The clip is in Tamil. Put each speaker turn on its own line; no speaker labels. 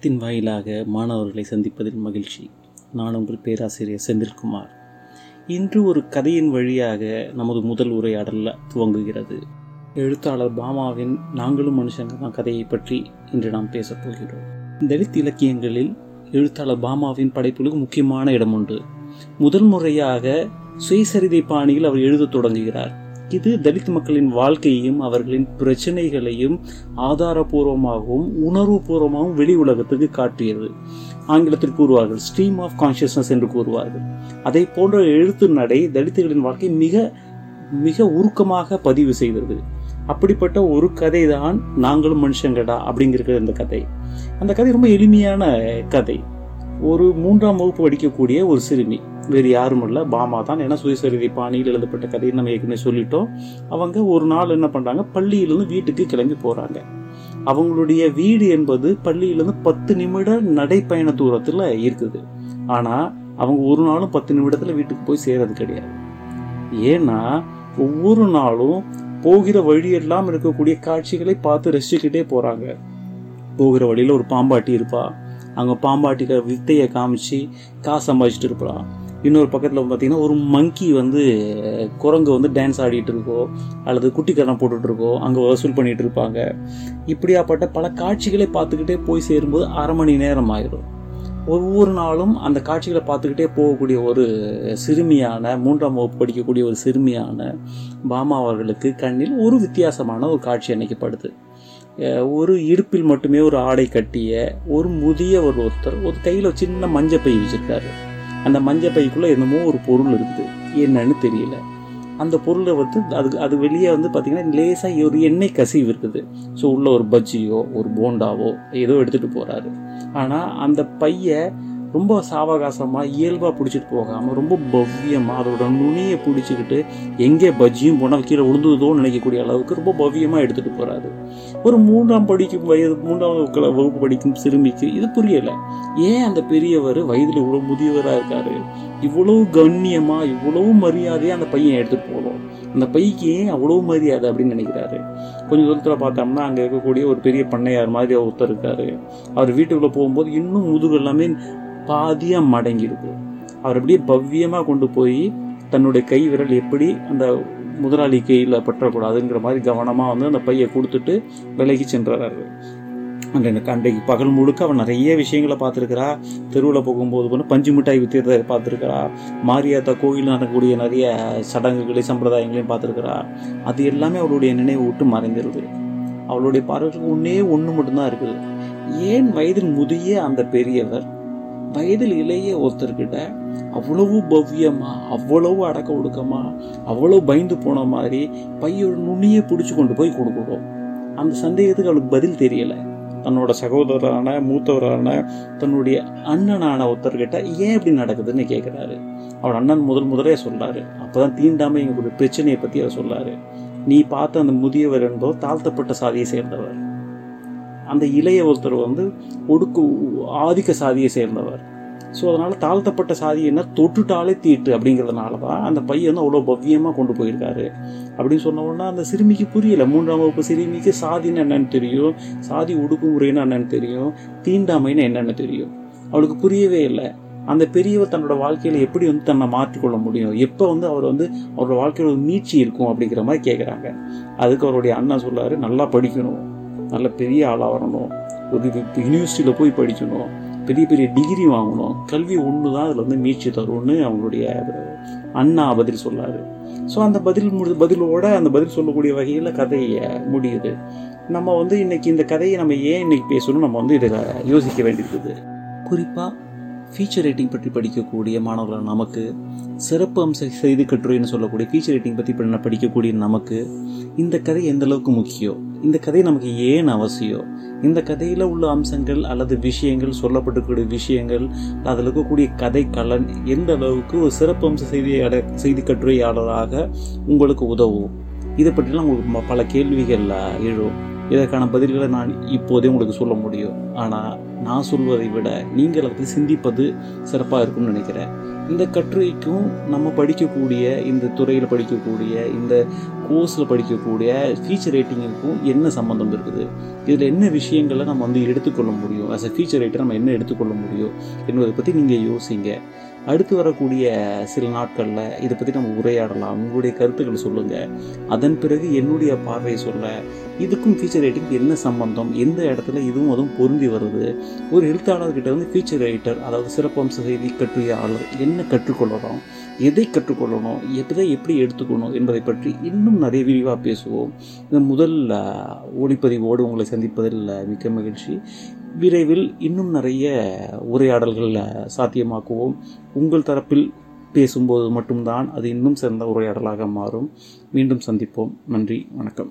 இணையத்தின் வாயிலாக மாணவர்களை சந்திப்பதில் மகிழ்ச்சி. நான் உங்கள் பேராசிரியர் செந்தில்குமார். இன்று ஒரு கதையின் வழியாக நமது முதல் உரையாடலில் துவங்குகிறது. எழுத்தாளர் பாமாவின் நாங்களும் மனுஷங்க தான் கதையை பற்றி இன்று நாம் பேசப் போகிறோம். தலித் இலக்கியங்களில் எழுத்தாளர் பாமாவின் படைப்புகளுக்கு முக்கியமான இடம் உண்டு முதல் முறையாக சுயசரிதை பாணியில் அவர் எழுதத் தொடங்குகிறார். இது தலித் மக்களின் வாழ்க்கையையும் அவர்களின் பிரச்சனைகளையும் ஆதாரபூர்வமாகவும் உணர்வுபூர்வமாகவும் வெளி உலகத்துக்கு காட்டியது. ஆங்கிலத்தில் கூறுவார்கள் ஸ்ட்ரீம் ஆஃப் கான்சியஸ்னஸ் என்று கூறுவார்கள். அதை போன்ற எழுத்து நடை தலித்துகளின் வாழ்க்கை மிக மிக உருக்கமாக பதிவு செய்தது. அப்படிப்பட்ட ஒரு கதை தான் நாங்களும் மனுஷங்கடா அப்படிங்கிறது இந்த கதை. அந்த கதை ரொம்ப எளிமையான கதை. ஒரு மூன்றாம் வகுப்பு படிக்கக்கூடிய ஒரு சிறுமி. வேறு யாரும் இல்லை பாமா தான். ஏன்னா சுயசரிதை பாணியில் எழுதப்பட்ட கதையை நம்ம ஏற்கனவே சொல்லிட்டோம். அவங்க ஒரு நாள் என்ன பண்ணுறாங்க பள்ளியிலேருந்து வீட்டுக்கு கிளம்பி போகிறாங்க அவங்களுடைய வீடு என்பது பள்ளியிலேருந்து பத்து நிமிட நடைப்பயண தூரத்தில் இருக்குது. ஆனால் அவங்க ஒரு நாளும் பத்து நிமிடத்தில் வீட்டுக்கு போய் சேரது கிடையாது. ஏன்னா ஒவ்வொரு நாளும் போகிற வழியெல்லாம் இருக்கக்கூடிய காட்சிகளை பார்த்து ரசிச்சுக்கிட்டே போகிறாங்க போகிற வழியில் ஒரு பாம்பாட்டி இருப்பாள் அவங்க பாம்பாட்டிக்கு வித்தையை காமிச்சு காசு சம்பாதிச்சுட்டு இருப்பான் இன்னொரு பக்கத்தில் பார்த்தீங்கன்னா ஒரு மங்கி வந்து குரங்கு வந்து டான்ஸ் ஆடிட்டு இருக்கோ அல்லது குட்டிக்கரணம் போட்டுட்ருக்கோ அங்கே வசூல் பண்ணிட்டு இருப்பாங்க. இப்படியாப்பட்ட பல காட்சிகளை பார்த்துக்கிட்டே போய் சேரும்போது அரை மணி நேரம் ஆயிடும் ஒவ்வொரு நாளும் அந்த காட்சிகளை பார்த்துக்கிட்டே போகக்கூடிய ஒரு சிறுமியான மூன்றாம் வகுப்பு படிக்கக்கூடிய ஒரு சிறுமியான பாமா அவர்களுக்கு கண்ணில் ஒரு வித்தியாசமான ஒரு காட்சி அணைக்கப்படுது ஒரு இடுப்பில் மட்டுமே ஒரு ஆடை கட்டிய ஒரு முதிய ஒரு ஒருத்தர் ஒரு கையில் சின்ன மஞ்சள் பை வச்சுருக்காரு. அந்த மஞ்சள் பைக்குள்ளே என்னமோ ஒரு பொருள் இருக்குது. என்னன்னு தெரியல. அந்த பொருளை வந்து அது அது வெளியே வந்து பார்த்திங்கன்னா லேசாக ஒரு எண்ணெய் கசிவு இருக்குது. ஸோ உள்ள ஒரு பஜ்ஜியோ ஒரு போண்டாவோ ஏதோ எடுத்துகிட்டு போகிறாரு ஆனால் அந்த பையை ரொம்ப சாவகாசமாக இயல்பாக பிடிச்சிட்டு போகாமல் ரொம்ப பவ்யமாக அதோட நுனியை பிடிச்சிக்கிட்டு எங்கே பஜ்ஜியும் போனால் கீழே விழுந்துதோன்னு நினைக்கக்கூடிய அளவுக்கு ரொம்ப பவ்யமாக எடுத்துகிட்டு போகிறாரு ஒரு மூன்றாம் படிக்கும் வயது மூன்றாம் வகுப்பு படிக்கும் சிறுமிக்கு இது புரியலை. ஏன் அந்த பெரியவர் வயதில் இவ்வளோ முதியவராக இருக்காரு? இவ்வளவு கண்ணியமாக இவ்வளவு மரியாதையாக அந்த பையன் எடுத்துகிட்டு போகணும். அந்த பைக்கு ஏன் அவ்வளோ மரியாதை அப்படின்னு நினைக்கிறாரு? கொஞ்சம் தூரத்தில் பார்த்தோம்னா அங்கே இருக்கக்கூடிய ஒரு பெரிய பண்ணையார் மாதிரி ஒருத்தர் இருக்காரு. அவர் வீட்டுக்குள்ளே போகும்போது இன்னும் முதுகு எல்லாமே பாதியாக மடங்கிடுது. அவர் அப்படியே பவ்யமாக கொண்டு போய் தன்னுடைய கை விரல் எப்படி அந்த முதலாளி கையில் பற்றக்கூடாதுங்கிற மாதிரி கவனமாக வந்து அந்த பையை கொடுத்துட்டு விலகி சென்றாரு. அன்றைக்கு அன்றைக்கு பகல் முழுக்க அவன் நிறைய விஷயங்களை பார்த்துருக்கிறா. தெருவில் போகும்போது பண்ண பஞ்சு மிட்டாய் வித்தியத்தை பார்த்துருக்கிறா. மாரியாத்தா கோயில் நடக்கக்கூடிய நிறைய சடங்குகளையும் சம்பிரதாயங்களையும் பார்த்துருக்கிறா. அது எல்லாமே அவளுடைய நினைவு விட்டு மறைஞ்சிருது அவளுடைய பார்வைக்கு ஒன்றே ஒன்று மட்டும்தான் இருக்குது. ஏன் வயதில் முதிய அந்த பெரியவர் வயதில் இளைய ஒருத்தர்கிட்ட அவ்வளவு பவ்யமா அவ்வளவு அடக்க ஒடுக்கமா அவ்வளவு பயந்து போன மாதிரி பையோட நுண்ணியை பிடிச்சி கொண்டு போய் கொடுக்குறோம் அந்த சந்தேகத்துக்கு அவளுக்கு பதில் தெரியலை. தன்னோட சகோதரரான மூத்தவரான தன்னுடைய அண்ணனான ஒருத்தர்கிட்ட ஏன் இப்படி நடக்குதுன்னு கேட்குறாரு அவர் அண்ணன் முதல் முதலே சொல்கிறாரு அப்போ தான் தீண்டாமல் எங்களுடைய பிரச்சனையை பற்றி அவர் சொல்கிறாரு நீ பார்த்த அந்த முதியவர் என்பவர் தாழ்த்தப்பட்ட சாதியை சேர்ந்தவர். அந்த இளைய ஒருத்தர் வந்து ஒடுக்கு ஆதிக்க சாதியை சேர்ந்தவர். ஸோ அதனால் தாழ்த்தப்பட்ட சாதி என்ன? தொட்டுட்டாலே தீட்டு அப்படிங்கிறதுனால தான் அந்த பையன் வந்து அவ்வளோ பவ்யமாக கொண்டு போயிருக்காரு. அப்படின்னு சொன்ன உடனே அந்த சிறுமிக்கு புரியல. மூன்றாம் வகுப்பு சிறுமிக்கு சாதின்னு என்னன்னு தெரியும் சாதி ஒடுக்குமுறைன்னு என்னென்னு தெரியும் தீண்டாமைன்னு என்னென்னு தெரியும். அவளுக்கு புரியவே இல்லை. அந்த பெரியவர் தன்னோட வாழ்க்கையில் எப்படி வந்து தன்னை மாற்றிக்கொள்ள முடியும்? எப்போ வந்து அவர் வந்து அவரோட வாழ்க்கையில் ஒரு மீட்சி இருக்கும் அப்படிங்கிற மாதிரி கேட்குறாங்க அதுக்கு அவருடைய அண்ணன் சொல்லாரு நல்லா படிக்கணும். நல்ல பெரிய ஆளாக வரணும். ஒரு யூனிவர்சிட்டியில் போய் படிக்கணும். பெரிய பெரிய டிகிரி வாங்கணும். கல்வி ஒன்று தான் அதில் வந்து மீட்சி தரும்னு அவங்களுடைய அண்ணா பதில் சொல்லார். ஸோ அந்த பதில் முடி பதிலோட அந்த பதில் சொல்லக்கூடிய வகையில் கதையை முடியுது. நம்ம வந்து இன்றைக்கி இந்த கதையை நம்ம ஏன் இன்றைக்கி பேசணும் நம்ம வந்து இதை யோசிக்க வேண்டியிருக்குது. குறிப்பாக ஃபீச்சர் ரேட்டிங் பற்றி படிக்கக்கூடிய மாணவர்கள் நமக்கு சிறப்பு அம்ச செய்தி கட்டுரைன்னு சொல்லக்கூடிய ஃபீச்சர் ரேட்டிங் பற்றி படிக்கக்கூடிய நமக்கு இந்த கதை எந்த அளவுக்கு முக்கியம்? இந்த கதை நமக்கு ஏன் அவசியம்? இந்த கதையில் உள்ள அம்சங்கள் அல்லது விஷயங்கள் சொல்லப்பட்டிருக்கக்கூடிய விஷயங்கள் அதில் இருக்கக்கூடிய கதை கலன் எந்த அளவுக்கு ஒரு சிறப்பு அம்ச செய்தி செய்தி கட்டுரையாளராக உங்களுக்கு உதவும்? இதை பற்றிலாம் உங்களுக்கு பல கேள்விகள் எழும். இதற்கான பதில்களை நான் இப்போதே உங்களுக்கு சொல்ல முடியும். ஆனால் நான் சொல்வதை விட நீங்கள் அதை சிந்திப்பது சிறப்பாக இருக்கும்னு நினைக்கிறேன். இந்த கட்டுரைக்கும் நம்ம படிக்கக்கூடிய இந்த துறையில் படிக்கக்கூடிய இந்த கோர்ஸில் படிக்கக்கூடிய ஃபீச்சர் ரேட்டிங்குக்கும் என்ன சம்மந்தம் இருக்குது? இதில் என்ன விஷயங்களை நம்ம வந்து எடுத்துக்கொள்ள முடியும்? ஆஸ் அ ஃபீச்சர் ரேட்டர் நம்ம என்ன எடுத்துக்கொள்ள முடியும்? என்பதை பற்றி நீங்கள் யோசிங்க. அடுத்து வரக்கூடிய சில நாட்களில் இதை பற்றி நம்ம உரையாடலாம். உங்களுடைய கருத்துக்களை சொல்லுங்கள் அதன் பிறகு என்னுடைய பார்வை சொல்ல இதுக்கும் ஃபீச்சர் ரைட்டிங் என்ன சம்பந்தம்? எந்த இடத்துல இதுவும் அதுவும் பொருந்தி வருது? ஒரு எழுத்தாளர்கிட்ட வந்து ஃபீச்சர் ரைட்டர் அதாவது சிறப்பம்ச செய்தி கட்டுரையாளர் என்ன கற்றுக்கொள்ளணும்? எதை கற்றுக்கொள்ளணும்? எதை எப்படி எடுத்துக்கணும் என்பதை பற்றி இன்னும் நிறைய விரிவாக பேசுவோம். இந்த முதல் ஒளிப்பதிவோடு உங்களை சந்திப்பதில் மிக்க மகிழ்ச்சி. விரைவில் இன்னும் நிறைய உரையாடல்கள் சாத்தியமாக்குவோம். உங்கள் தரப்பில் பேசும்போது மட்டும்தான் அது இன்னும் சிறந்த உரையாடலாக மாறும். மீண்டும் சந்திப்போம். நன்றி வணக்கம்.